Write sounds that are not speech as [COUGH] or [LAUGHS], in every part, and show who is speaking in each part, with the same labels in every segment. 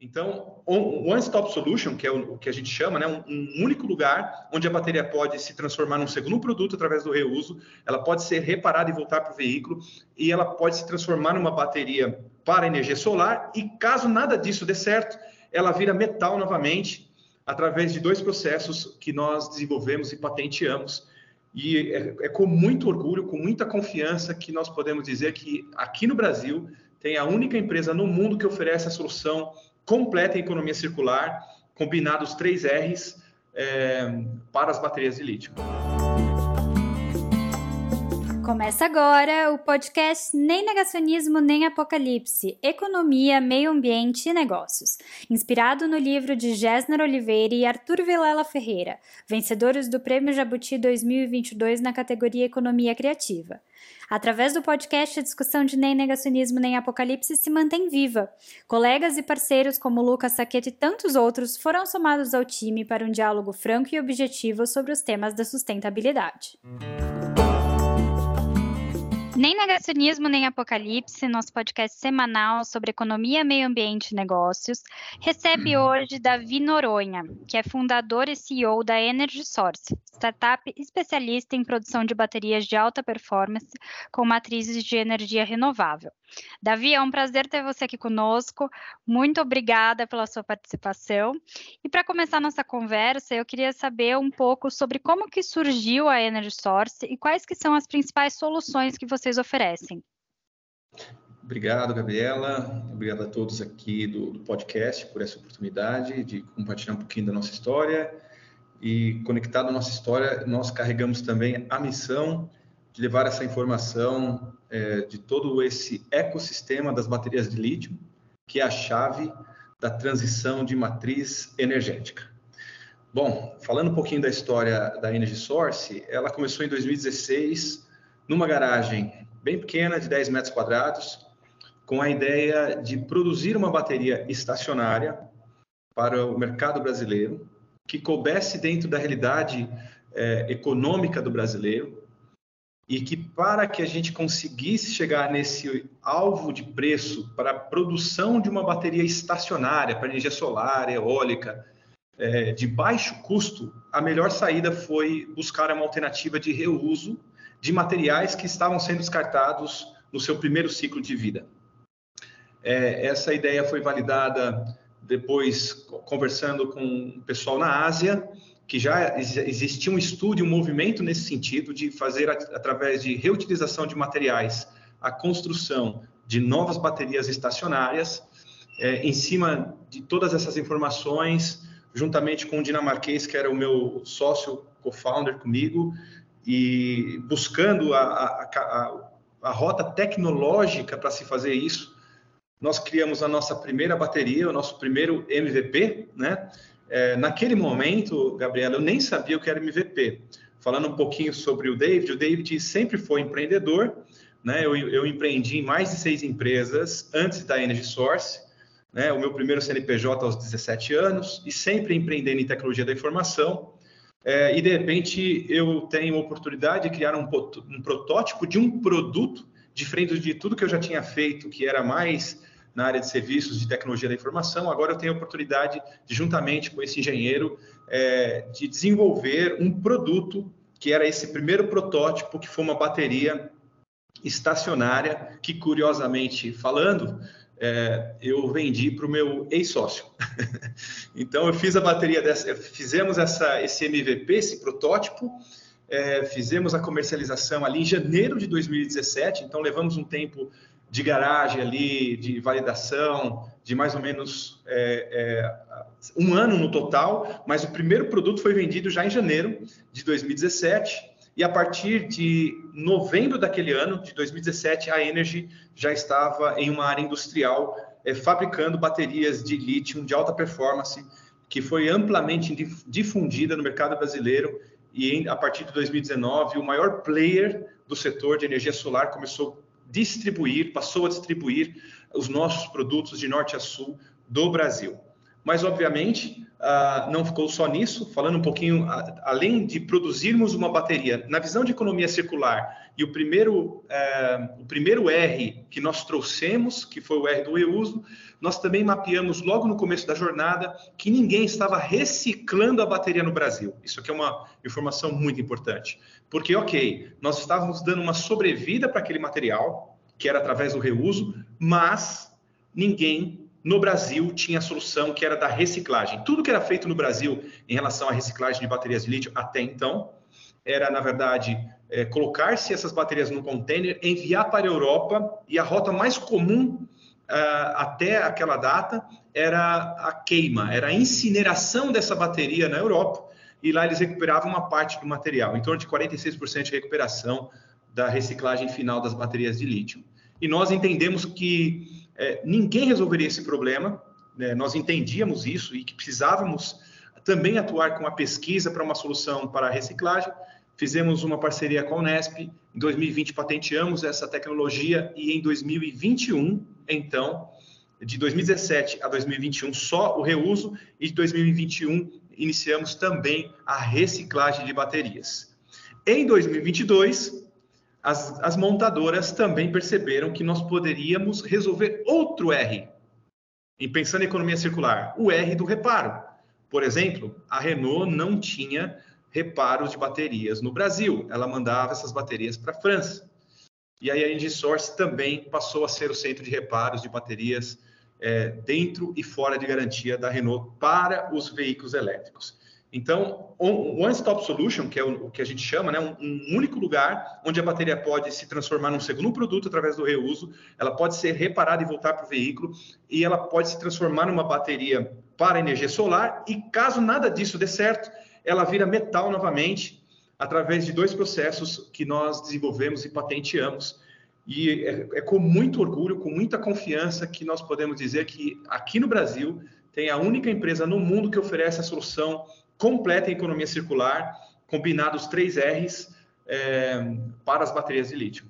Speaker 1: Então, One Stop Solution, que é o que a gente chama, né, um, único lugar onde a bateria pode se transformar num segundo produto através do reuso, ela pode ser reparada e voltar para o veículo, e ela pode se transformar numa bateria para energia solar, e caso nada disso dê certo, ela vira metal novamente, através de dois processos que nós desenvolvemos e patenteamos. E é, é com muito orgulho, com muita confiança, que nós podemos dizer que aqui no Brasil tem a única empresa no mundo que oferece a solução completa em economia circular, combinados três R's é, para as baterias de lítio.
Speaker 2: Começa agora o podcast Nem Negacionismo Nem Apocalipse: Economia, Meio Ambiente e Negócios, inspirado no livro de Gessner Oliveira e Arthur Vilela Ferreira, vencedores do Prêmio Jabuti 2022 na categoria Economia Criativa. Através do podcast, a discussão de nem negacionismo nem apocalipse se mantém viva. Colegas e parceiros como Lucas Saquete e tantos outros foram somados ao time para um diálogo franco e objetivo sobre os temas da sustentabilidade. Nem negacionismo, nem apocalipse, nosso podcast semanal sobre economia, meio ambiente e negócios, recebe uhum. hoje Davi Noronha, que é fundador e CEO da Energy Source, startup especialista em produção de baterias de alta performance com matrizes de energia renovável. Davi, é um prazer ter você aqui conosco. Muito obrigada pela sua participação. E para começar nossa conversa, eu queria saber um pouco sobre como que surgiu a Energy Source e quais que são as principais soluções que vocês oferecem.
Speaker 1: Obrigado, Gabriela. Obrigado a todos aqui do, do podcast por essa oportunidade de compartilhar um pouquinho da nossa história. E conectado à nossa história, nós carregamos também a missão levar essa informação é, de todo esse ecossistema das baterias de lítio, que é a chave da transição de matriz energética. Bom, falando um pouquinho da história da Energy Source, ela começou em 2016 numa garagem bem pequena, de 10 metros quadrados, com a ideia de produzir uma bateria estacionária para o mercado brasileiro, que coubesse dentro da realidade é, econômica do brasileiro, e que para que a gente conseguisse chegar nesse alvo de preço para a produção de uma bateria estacionária para energia solar, eólica, é, de baixo custo, a melhor saída foi buscar uma alternativa de reuso de materiais que estavam sendo descartados no seu primeiro ciclo de vida. É, essa ideia foi validada depois conversando com o pessoal na Ásia que já existia um estudo, um movimento nesse sentido de fazer através de reutilização de materiais a construção de novas baterias estacionárias é, em cima de todas essas informações, juntamente com o dinamarquês que era o meu sócio co-founder comigo e buscando a, a, a, a rota tecnológica para se fazer isso, nós criamos a nossa primeira bateria, o nosso primeiro MVP, né? É, naquele momento, Gabriela, eu nem sabia o que era MVP. Falando um pouquinho sobre o David, o David sempre foi empreendedor, né? Eu, eu empreendi em mais de seis empresas antes da Energy Source, né? O meu primeiro CNPJ aos 17 anos e sempre empreendendo em tecnologia da informação. É, e de repente eu tenho a oportunidade de criar um, um protótipo de um produto diferente de tudo que eu já tinha feito, que era mais na área de serviços de tecnologia da informação. Agora eu tenho a oportunidade de, juntamente com esse engenheiro, é, de desenvolver um produto que era esse primeiro protótipo, que foi uma bateria estacionária, que curiosamente falando, é, eu vendi para o meu ex-sócio. [LAUGHS] então eu fiz a bateria dessa, fizemos essa, esse MVP, esse protótipo, é, fizemos a comercialização ali em janeiro de 2017, então levamos um tempo de garagem ali, de validação, de mais ou menos é, é, um ano no total, mas o primeiro produto foi vendido já em janeiro de 2017, e a partir de novembro daquele ano, de 2017, a Energy já estava em uma área industrial é, fabricando baterias de lítio de alta performance, que foi amplamente difundida no mercado brasileiro, e a partir de 2019, o maior player do setor de energia solar começou distribuir, passou a distribuir os nossos produtos de norte a sul do Brasil. Mas obviamente uh, não ficou só nisso, falando um pouquinho, além de produzirmos uma bateria, na visão de economia circular, e o primeiro, uh, o primeiro R que nós trouxemos, que foi o R do reuso, nós também mapeamos logo no começo da jornada que ninguém estava reciclando a bateria no Brasil. Isso aqui é uma informação muito importante. Porque, ok, nós estávamos dando uma sobrevida para aquele material, que era através do reuso, mas ninguém no Brasil tinha a solução que era da reciclagem. Tudo que era feito no Brasil em relação à reciclagem de baterias de lítio até então era, na verdade, é, colocar-se essas baterias num container, enviar para a Europa e a rota mais comum uh, até aquela data era a queima, era a incineração dessa bateria na Europa e lá eles recuperavam uma parte do material, em torno de 46% de recuperação da reciclagem final das baterias de lítio. E nós entendemos que é, ninguém resolveria esse problema, né? nós entendíamos isso e que precisávamos também atuar com a pesquisa para uma solução para a reciclagem. Fizemos uma parceria com a Unesp, em 2020 patenteamos essa tecnologia e em 2021, então, de 2017 a 2021 só o reuso e de 2021 iniciamos também a reciclagem de baterias. Em 2022, as, as montadoras também perceberam que nós poderíamos resolver outro R, em pensando em economia circular, o R do reparo. Por exemplo, a Renault não tinha reparos de baterias no Brasil, ela mandava essas baterias para a França. E aí a Engisource também passou a ser o centro de reparos de baterias é, dentro e fora de garantia da Renault para os veículos elétricos. Então, um one-stop solution, que é o que a gente chama, né, um, único lugar onde a bateria pode se transformar num segundo produto através do reuso, ela pode ser reparada e voltar para o veículo, e ela pode se transformar numa bateria para energia solar, e caso nada disso dê certo, ela vira metal novamente, através de dois processos que nós desenvolvemos e patenteamos. E é, é com muito orgulho, com muita confiança, que nós podemos dizer que aqui no Brasil tem a única empresa no mundo que oferece a solução completa em economia circular, combinados três R's é, para as baterias de lítio.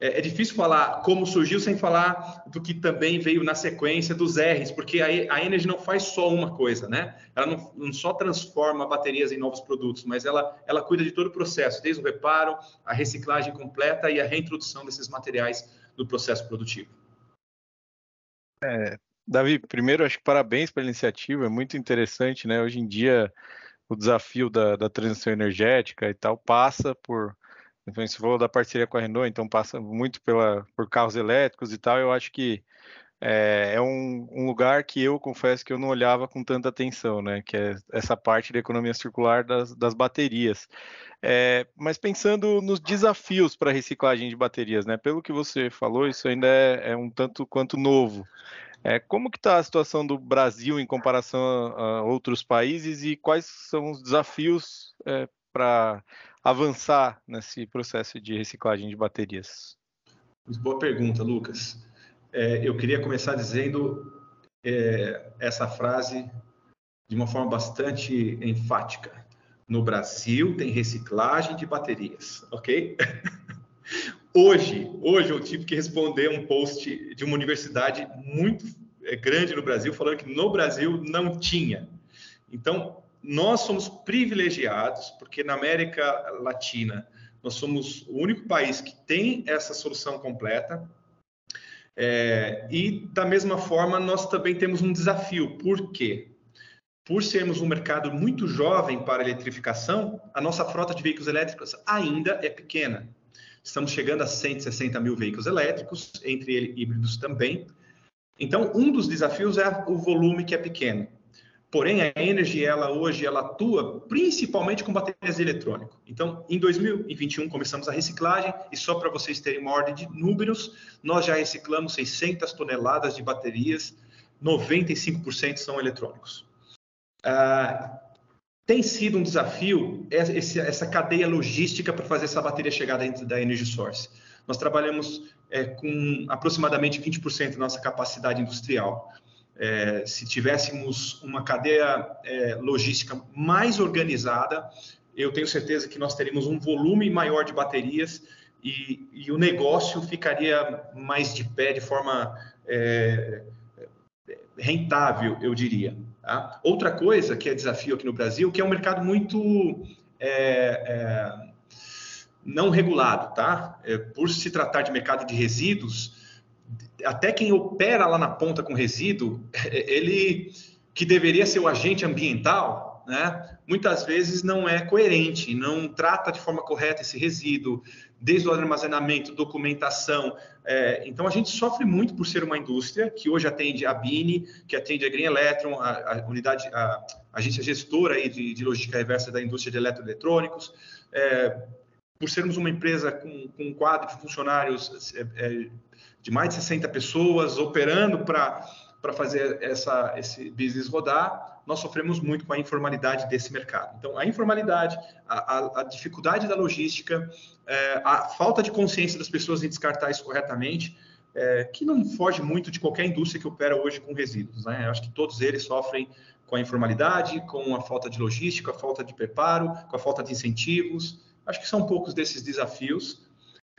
Speaker 1: É, é, difícil falar como surgiu sem falar do que também veio na sequência dos R's, porque a, a Energy não faz só uma coisa, né? Ela não, não, só transforma baterias em novos produtos, mas ela, ela cuida de todo o processo, desde o reparo, a reciclagem completa e a reintrodução desses materiais no processo produtivo.
Speaker 3: É, Davi, primeiro, acho que parabéns pela iniciativa, é muito interessante, né? Hoje em dia, o desafio da, da transição energética e tal passa por. Então, você falou da parceria com a Renault, então passa muito pela, por carros elétricos e tal. Eu acho que é, é um, um, lugar que eu confesso que eu não olhava com tanta atenção, né? Que é essa parte da economia circular das, das baterias. É, mas pensando nos desafios para reciclagem de baterias, né? Pelo que você falou, isso ainda é, é um tanto quanto novo. É, como que está a situação do Brasil em comparação a, a, outros países e quais são os desafios é, para avançar nesse processo de reciclagem de baterias?
Speaker 1: Boa pergunta, Lucas. É, eu queria começar dizendo é, essa frase de uma forma bastante enfática. No Brasil tem reciclagem de baterias, ok? [LAUGHS] Hoje, hoje eu tive que responder um post de uma universidade muito é, grande no Brasil, falando que no Brasil não tinha. Então, nós somos privilegiados, porque na América Latina nós somos o único país que tem essa solução completa. É, e, da mesma forma, nós também temos um desafio. Por quê? Por sermos um mercado muito jovem para a eletrificação, a nossa frota de veículos elétricos ainda é pequena. Estamos chegando a 160 mil veículos elétricos, entre eles híbridos também. Então, um dos desafios é o volume que é pequeno. Porém, a Energy, ela hoje, ela atua principalmente com baterias de eletrônico. Então, em 2021 começamos a reciclagem e só para vocês terem uma ordem de números, nós já reciclamos 600 toneladas de baterias, 95% são eletrônicos. Ah, tem sido um desafio essa cadeia logística para fazer essa bateria chegar dentro da Energy Source. Nós trabalhamos é, com aproximadamente 20% da nossa capacidade industrial. É, se tivéssemos uma cadeia é, logística mais organizada, eu tenho certeza que nós teríamos um volume maior de baterias e, e o negócio ficaria mais de pé de forma é, rentável, eu diria. Tá? Outra coisa que é desafio aqui no Brasil, que é um mercado muito é, é, não regulado, tá? É, por se tratar de mercado de resíduos, até quem opera lá na ponta com resíduo, [LAUGHS] ele que deveria ser o agente ambiental, né? Muitas vezes não é coerente, não trata de forma correta esse resíduo, desde o armazenamento, documentação. É, então, a gente sofre muito por ser uma indústria que hoje atende a Bini, que atende a Green Electron, a, a unidade, a, a, agência gestora aí de, de, logística reversa da indústria de eletroeletrônicos. É, por sermos uma empresa com, com um quadro de funcionários é, é de mais de 60 pessoas operando para fazer essa, esse business rodar, nós sofremos muito com a informalidade desse mercado. Então, a informalidade, a, a, a dificuldade da logística, é, a falta de consciência das pessoas em descartar isso corretamente, é, que não foge muito de qualquer indústria que opera hoje com resíduos. Né? Acho que todos eles sofrem com a informalidade, com a falta de logística, a falta de preparo, com a falta de incentivos. Acho que são poucos desses desafios.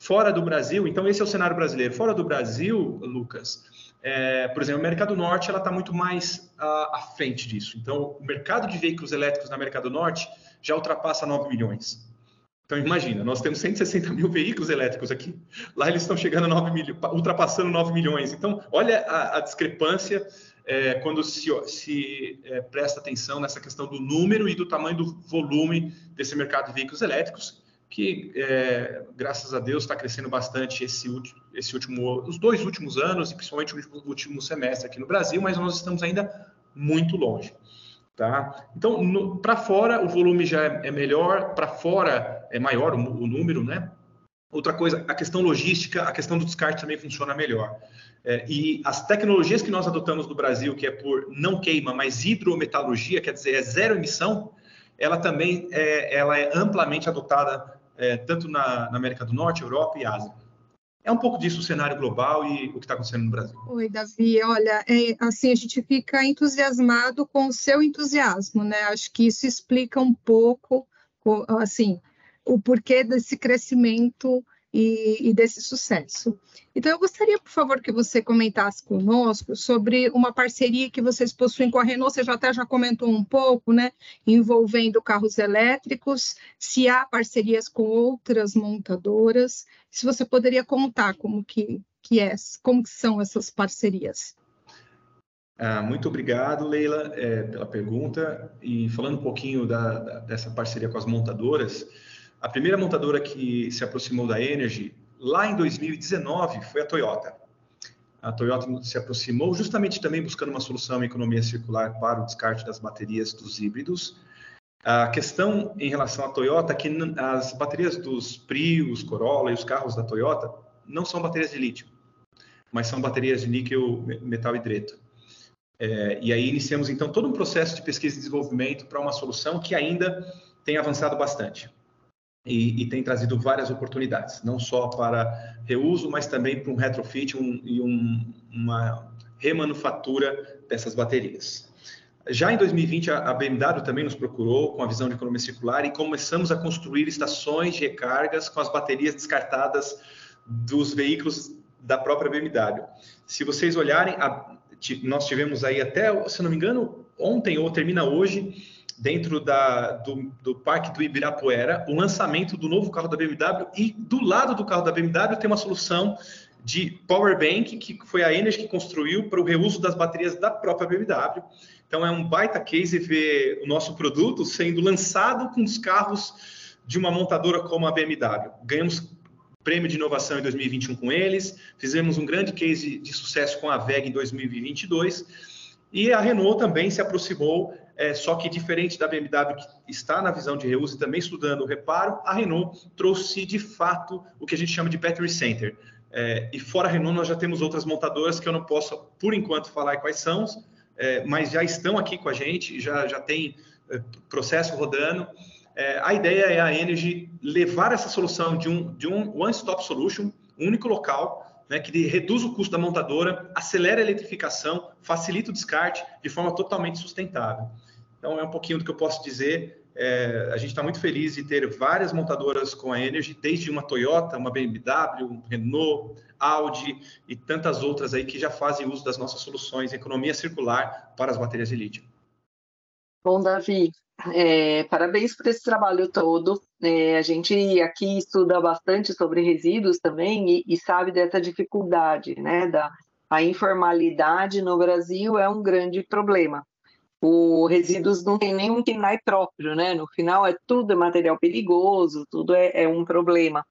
Speaker 1: Fora do Brasil, então esse é o cenário brasileiro. Fora do Brasil, Lucas, é, por exemplo, a América do Norte ela está muito mais à, à, frente disso. Então, o mercado de veículos elétricos na América do Norte já ultrapassa 9 milhões. Então, imagina, nós temos 160 mil veículos elétricos aqui. Lá eles estão chegando a 9 milhões, ultrapassando 9 milhões. Então, olha a, a discrepância é, quando se, se é, presta atenção nessa questão do número e do tamanho do volume desse mercado de veículos elétricos que é, graças a Deus está crescendo bastante esse, esse último, os dois últimos anos e principalmente o último, semestre aqui no Brasil, mas nós estamos ainda muito longe. Tá? Então, para fora o volume já é, é melhor, para fora é maior o, o, número, né? Outra coisa, a questão logística, a questão do descarte também funciona melhor. É, e as tecnologias que nós adotamos no Brasil, que é por não queima, mas hidrometalurgia, quer dizer, é zero emissão, ela também é, ela é amplamente adotada é, tanto na, na, América do Norte, Europa e Ásia. É um pouco disso o cenário global e o que está acontecendo no Brasil.
Speaker 4: Oi, Davi. Olha, é, assim a gente fica entusiasmado com o seu entusiasmo, né? Acho que isso explica um pouco, assim, o porquê desse crescimento e, e, desse sucesso. Então, eu gostaria, por favor, que você comentasse conosco sobre uma parceria que vocês possuem com a Renault. Você já até já comentou um pouco, né, envolvendo carros elétricos, se há parcerias com outras montadoras, se você poderia contar como que, que é, como que são essas parcerias.
Speaker 1: Ah, muito obrigado, Leila, é, pela pergunta. E falando um pouquinho da, da, dessa parceria com as montadoras, a primeira montadora que se aproximou da Energy lá em 2019 foi a Toyota. A Toyota se aproximou justamente também buscando uma solução em economia circular para o descarte das baterias dos híbridos. A questão em relação à Toyota é que as baterias dos Prius, Corolla e os carros da Toyota não são baterias de lítio, mas são baterias de níquel metal hidreto. É, e aí iniciamos então todo um processo de pesquisa e desenvolvimento para uma solução que ainda tem avançado bastante e, e, tem trazido várias oportunidades, não só para reuso, mas também para um retrofit um, e um, uma remanufatura dessas baterias. Já em 2020, a BMW também nos procurou com a visão de economia circular e começamos a construir estações de recargas com as baterias descartadas dos veículos da própria BMW. Se vocês olharem, a, nós tivemos aí até, se não me engano, ontem ou termina hoje, dentro da, do, do, Parque do Ibirapuera, o lançamento do novo carro da BMW e do lado do carro da BMW tem uma solução de power bank que foi a Energy que construiu para o reuso das baterias da própria BMW. Então é um baita case ver o nosso produto sendo lançado com os carros de uma montadora como a BMW. Ganhamos prêmio de inovação em 2021 com eles, fizemos um grande case de sucesso com a VEG em 2022 e a Renault também se aproximou é, só que diferente da BMW, que está na visão de reuso e também estudando o reparo, a Renault trouxe de fato o que a gente chama de Battery Center. É, e fora a Renault, nós já temos outras montadoras que eu não posso, por enquanto, falar quais são, é, mas já estão aqui com a gente, já, já tem é, processo rodando. É, a ideia é a Energy levar essa solução de um, de um one-stop solution, um único local, né, que reduz o custo da montadora, acelera a eletrificação, facilita o descarte de forma totalmente sustentável. Então, é um pouquinho do que eu posso dizer. É, a gente está muito feliz de ter várias montadoras com a Energy, desde uma Toyota, uma BMW, um Renault, Audi e tantas outras aí que já fazem uso das nossas soluções economia circular para as baterias de lítio.
Speaker 5: Bom, Davi, é, parabéns por esse trabalho todo. É, a gente aqui estuda bastante sobre resíduos também e, e, sabe dessa dificuldade, né? Da, a informalidade no Brasil é um grande problema. O resíduos não tem nenhum KNAI próprio, né? No final é tudo material perigoso, tudo é, é um problema.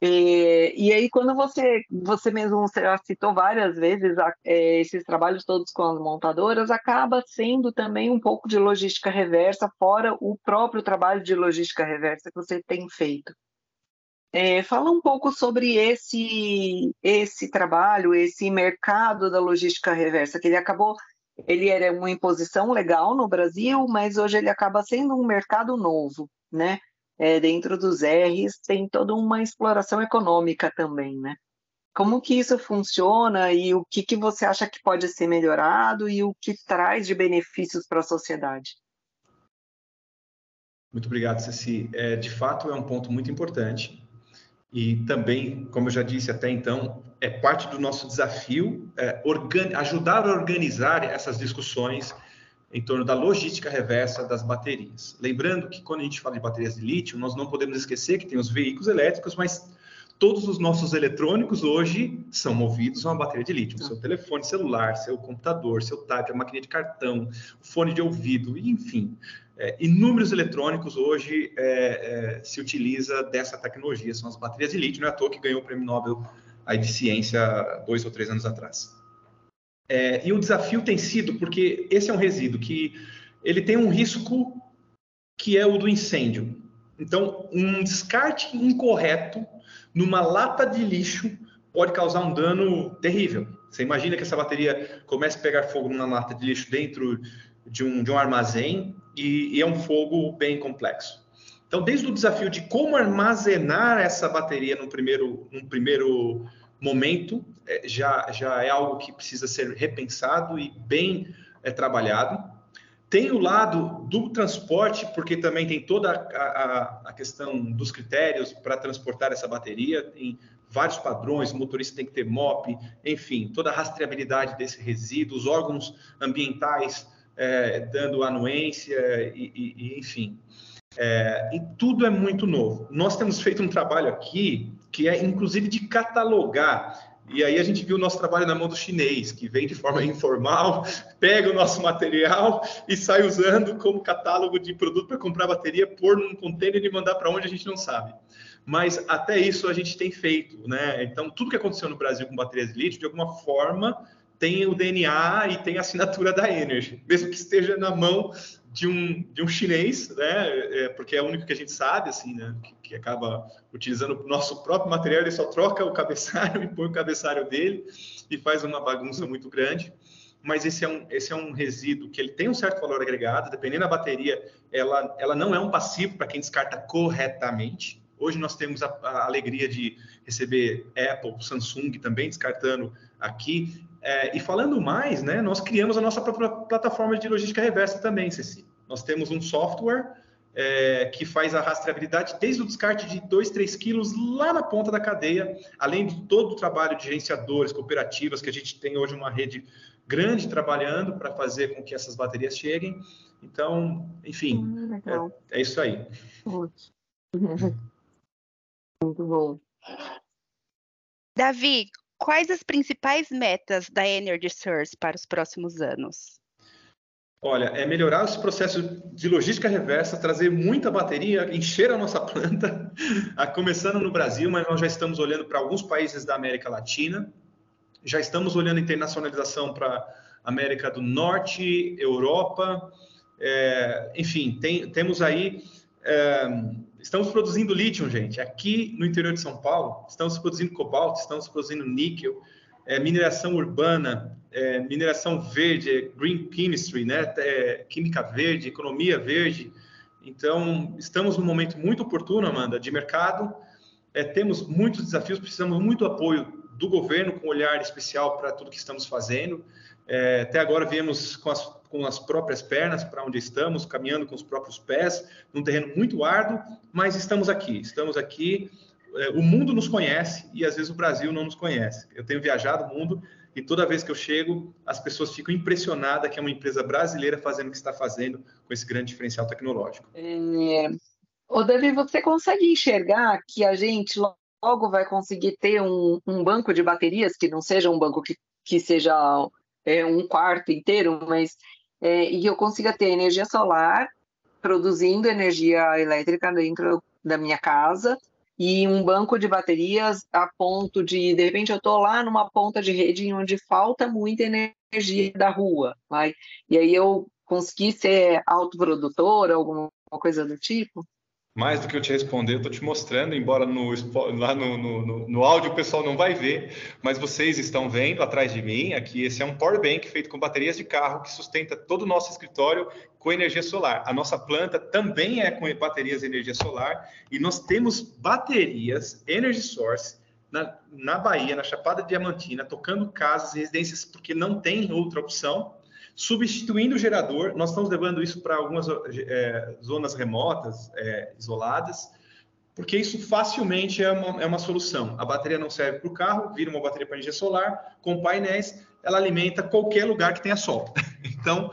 Speaker 5: E, e, aí, quando você, você mesmo já citou várias vezes é, esses trabalhos todos com as montadoras, acaba sendo também um pouco de logística reversa, fora o próprio trabalho de logística reversa que você tem feito. É, fala um pouco sobre esse, esse trabalho, esse mercado da logística reversa, que ele acabou, ele era uma imposição legal no Brasil, mas hoje ele acaba sendo um mercado novo, né? é, dentro dos R's tem toda uma exploração econômica também, né? Como que isso funciona e o que, que você acha que pode ser melhorado e o que traz de benefícios para a sociedade?
Speaker 1: Muito obrigado, Ceci. É, de fato, é um ponto muito importante e também, como eu já disse até então, é parte do nosso desafio é, ajudar a organizar essas discussões em torno da logística reversa das baterias. Lembrando que quando a gente fala de baterias de lítio, nós não podemos esquecer que tem os veículos elétricos, mas todos os nossos eletrônicos hoje são movidos a uma bateria de lítio. Seu telefone celular, seu computador, seu tablet, a máquina de cartão, o fone de ouvido, enfim. É, inúmeros eletrônicos hoje é, é, se utiliza dessa tecnologia, são as baterias de lítio, não é à toa que ganhou o prêmio Nobel aí de ciência dois ou três anos atrás. É, e o desafio tem sido, porque esse é um resíduo que ele tem um risco que é o do incêndio. Então, um descarte incorreto numa lata de lixo pode causar um dano terrível. Você imagina que essa bateria comece a pegar fogo numa lata de lixo dentro de um, de um armazém e, e é um fogo bem complexo. Então, desde o desafio de como armazenar essa bateria no primeiro, num primeiro momento é, já, já é algo que precisa ser repensado e bem é, trabalhado. Tem o lado do transporte, porque também tem toda a, a, a questão dos critérios para transportar essa bateria, tem vários padrões, o motorista tem que ter MOP, enfim, toda a rastreabilidade desse resíduo, os órgãos ambientais é, dando anuência, e, e, e enfim. É, e tudo é muito novo. Nós temos feito um trabalho aqui que é inclusive de catalogar. E aí a gente viu o nosso trabalho na mão do chinês, que vem de forma [LAUGHS] informal, pega o nosso material e sai usando como catálogo de produto para comprar bateria, pôr num container e mandar para onde a gente não sabe. Mas até isso a gente tem feito, né? Então, tudo que aconteceu no Brasil com baterias de lítio, de alguma forma, tem o DNA e tem a assinatura da Energy, mesmo que esteja na mão de um, de um chinês, né? É, porque é o único que a gente sabe, assim, né? Que, que, acaba utilizando o nosso próprio material, ele só troca o cabeçalho [LAUGHS] e põe o cabeçalho dele e faz uma bagunça muito grande. Mas esse é um, esse é um resíduo que ele tem um certo valor agregado, dependendo da bateria, ela, ela não é um passivo para quem descarta corretamente. Hoje nós temos a, a alegria de receber Apple, Samsung também descartando aqui. É, e falando mais, né, nós criamos a nossa própria plataforma de logística reversa também, Ceci. Nós temos um software é, que faz a rastreabilidade desde o descarte de 2, 3 quilos lá na ponta da cadeia, além de todo o trabalho de gerenciadores, cooperativas, que a gente tem hoje uma rede grande trabalhando para fazer com que essas baterias cheguem. Então, enfim, hum, é, é, isso aí. [LAUGHS]
Speaker 5: Muito bom.
Speaker 2: Davi, quais as principais metas da Energy Source para os próximos anos?
Speaker 1: Olha, é melhorar esse processo de logística reversa, trazer muita bateria, encher a nossa [LAUGHS] planta, começando no Brasil, mas nós já estamos olhando para alguns países da América Latina, já estamos olhando internacionalização para América do Norte, Europa, é, enfim, tem, temos aí é, estamos produzindo lítio, gente. Aqui no interior de São Paulo, estamos produzindo cobalto, estamos produzindo níquel, é, mineração urbana, é, mineração verde, green chemistry, né? É, química verde, economia verde. Então, estamos num momento muito oportuno, Amanda, de mercado. É, temos muitos desafios, precisamos muito apoio do governo, com um olhar especial para tudo que estamos fazendo. É, até agora viemos com as, com as próprias pernas para onde estamos, caminhando com os próprios pés, num terreno muito árduo, mas estamos aqui, estamos aqui. É, o mundo nos conhece e às vezes o Brasil não nos conhece. Eu tenho viajado o mundo e toda vez que eu chego, as pessoas ficam impressionadas que é uma empresa brasileira fazendo o que está fazendo com esse grande diferencial tecnológico.
Speaker 5: É... Ô, Davi, você consegue enxergar que a gente logo vai conseguir ter um, um banco de baterias que não seja um banco que, que seja é, um quarto inteiro, mas é, e eu consiga ter energia solar produzindo energia elétrica dentro da minha casa e um banco de baterias a ponto de, de repente, eu estou lá numa ponta de rede onde falta muita energia da rua, vai? e aí eu consegui ser autoprodutora, alguma coisa do tipo?
Speaker 1: Mais do que eu te responder, eu estou te mostrando, embora no, lá no, no, no, áudio o pessoal não vai ver, mas vocês estão vendo atrás de mim, aqui esse é um power bank feito com baterias de carro que sustenta todo o nosso escritório com energia solar. A nossa planta também é com baterias de energia solar e nós temos baterias Energy Source na, na Bahia, na Chapada Diamantina, tocando casas e residências porque não tem outra opção substituindo o gerador. Nós estamos levando isso para algumas é, zonas remotas, é, isoladas, porque isso facilmente é uma, é uma solução. A bateria não serve para o carro, vira uma bateria para energia solar, com painéis, ela alimenta qualquer lugar que tenha sol. [LAUGHS] Então,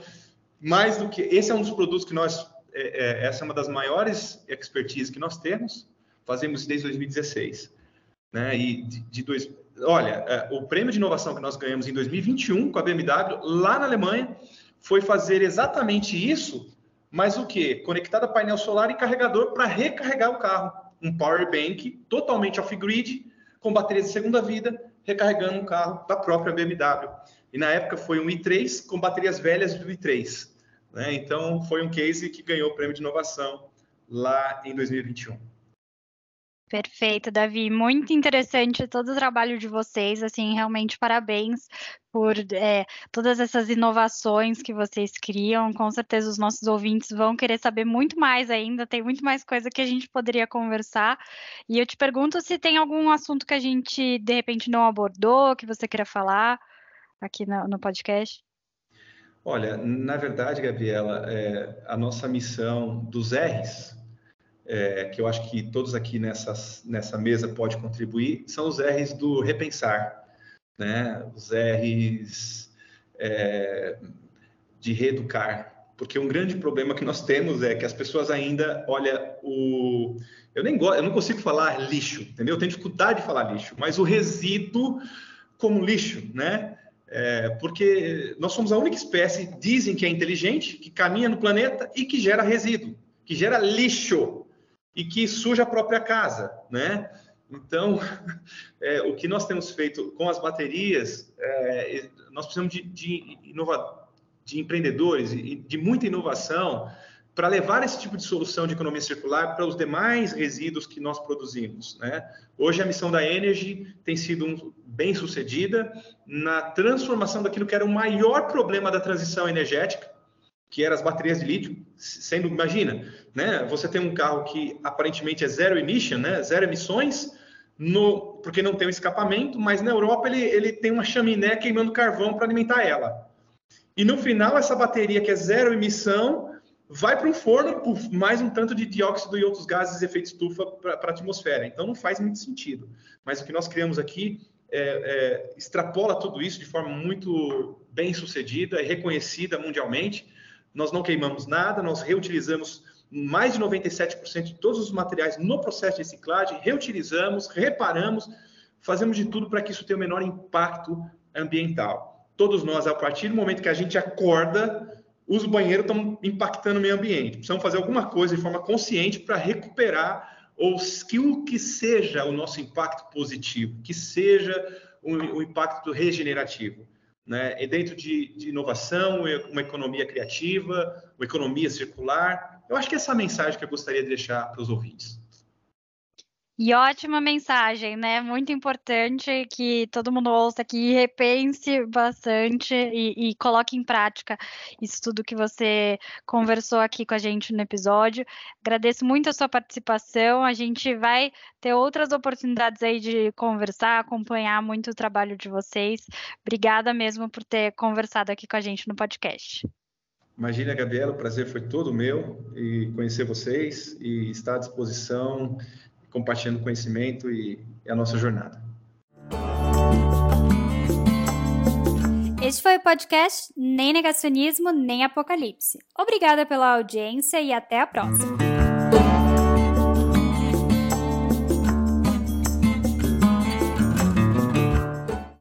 Speaker 1: mais do que. Esse é um dos produtos que nós. É, é, essa é uma das maiores expertise que nós temos, fazemos desde 2016. Né? E de, de dois, olha, é, o prêmio de inovação que nós ganhamos em 2021 com a BMW lá na Alemanha foi fazer exatamente isso, mas o que? Conectado a painel solar e carregador para recarregar o carro. Um power bank totalmente off-grid, com baterias de segunda vida, recarregando um carro da própria BMW. E na época foi um i3 com baterias velhas do i3. Né? Então foi um case que ganhou o prêmio de inovação lá em 2021.
Speaker 2: Perfeito, Davi. Muito interessante todo o trabalho de vocês. Assim, realmente parabéns por é, todas essas inovações que vocês criam. Com certeza os nossos ouvintes vão querer saber muito mais ainda. Tem muito mais coisa que a gente poderia conversar. E eu te pergunto se tem algum assunto que a gente de repente não abordou, que você queira falar aqui no, no podcast.
Speaker 1: Olha, na verdade, Gabriela, é, a nossa missão dos R's é, que eu acho que todos aqui nessas, nessa mesa podem contribuir, são os R's do repensar, né? os R's é, de reeducar. Porque um grande problema que nós temos é que as pessoas ainda olham o. Eu nem gosto, eu não consigo falar lixo, entendeu? Eu tenho dificuldade de falar lixo, mas o resíduo como lixo, né? É, porque nós somos a única espécie, dizem que é inteligente, que caminha no planeta e que gera resíduo, que gera lixo e que suja a própria casa, né? Então, [LAUGHS] é, o que nós temos feito com as baterias, é, nós precisamos de, de, inova, de empreendedores e de muita inovação para levar esse tipo de solução de economia circular para os demais resíduos que nós produzimos. Né? Hoje, a missão da Energy tem sido um, bem sucedida na transformação daquilo que era o maior problema da transição energética, que eram as baterias de lítio, sendo, imagina, né? Você tem um carro que aparentemente é zero emission, né? Zero emissões, no, porque não tem um escapamento, mas na Europa ele, ele tem uma chaminé queimando carvão para alimentar ela. E no final, essa bateria que é zero emissão vai para um forno por mais um tanto de dióxido e outros gases de efeito estufa para a atmosfera. Então não faz muito sentido. Mas o que nós criamos aqui é, é, extrapola tudo isso de forma muito bem sucedida e reconhecida mundialmente nós não queimamos nada, nós reutilizamos mais de 97% de todos os materiais no processo de reciclagem, reutilizamos, reparamos, fazemos de tudo para que isso tenha o menor impacto ambiental. Todos nós, a partir do momento que a gente acorda, os banheiros estão impactando o meio ambiente. Precisamos fazer alguma coisa de forma consciente para recuperar ou que o que seja o nosso impacto positivo, que seja o, o impacto regenerativo né? E dentro de, de, inovação, uma economia criativa, uma economia circular. Eu acho que essa é a mensagem que eu gostaria de deixar para os ouvintes.
Speaker 2: E ótima mensagem, né? Muito importante que todo mundo ouça aqui, repense bastante e, e, coloque em prática isso tudo que você conversou aqui com a gente no episódio. Agradeço muito a sua participação. A gente vai ter outras oportunidades aí de conversar, acompanhar muito o trabalho de vocês. Obrigada mesmo por ter conversado aqui com a gente no podcast.
Speaker 1: Imagina, Gabriela, o prazer foi todo meu e conhecer vocês e estar à disposição compartilhando conhecimento e, a nossa jornada.
Speaker 2: Este foi o podcast Nem Negacionismo, Nem Apocalipse. Obrigada pela audiência e até a próxima.